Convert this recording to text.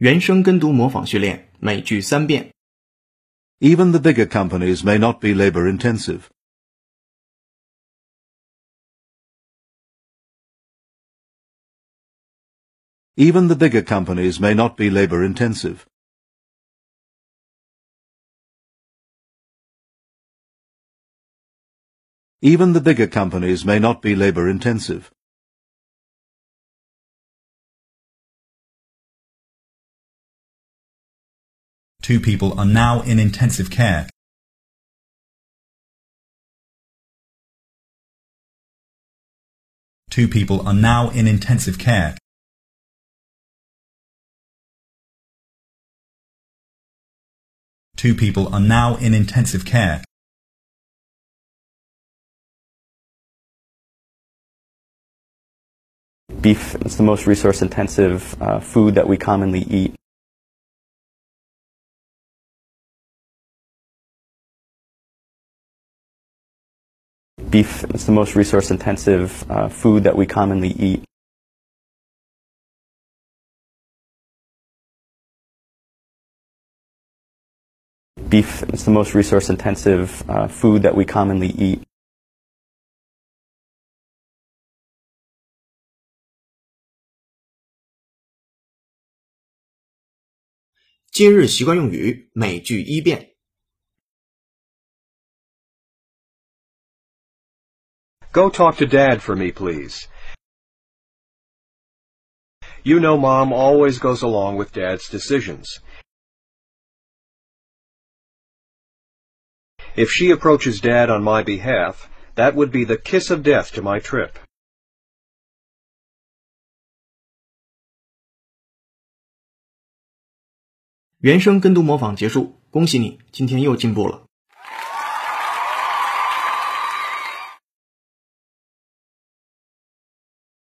原声跟读模仿训练，每句三遍。 Even the bigger companies may not be labor intensive. Even the bigger companies may not be labor intensive. Even the bigger companies may not be labor intensive. Two people are now in intensive care. Two people are now in intensive care. Two people are now in intensive care. Beef is the most resource intensive uh, food that we commonly eat. Beef is the most resource intensive uh, food that we commonly eat. Beef is the most resource intensive uh, food that we commonly eat. 今日习惯用语，每句一遍。 Go talk to Dad for me, please. You know Mom always goes along with Dad's decisions. If she approaches Dad on my behalf, that would be the kiss of death to my trip.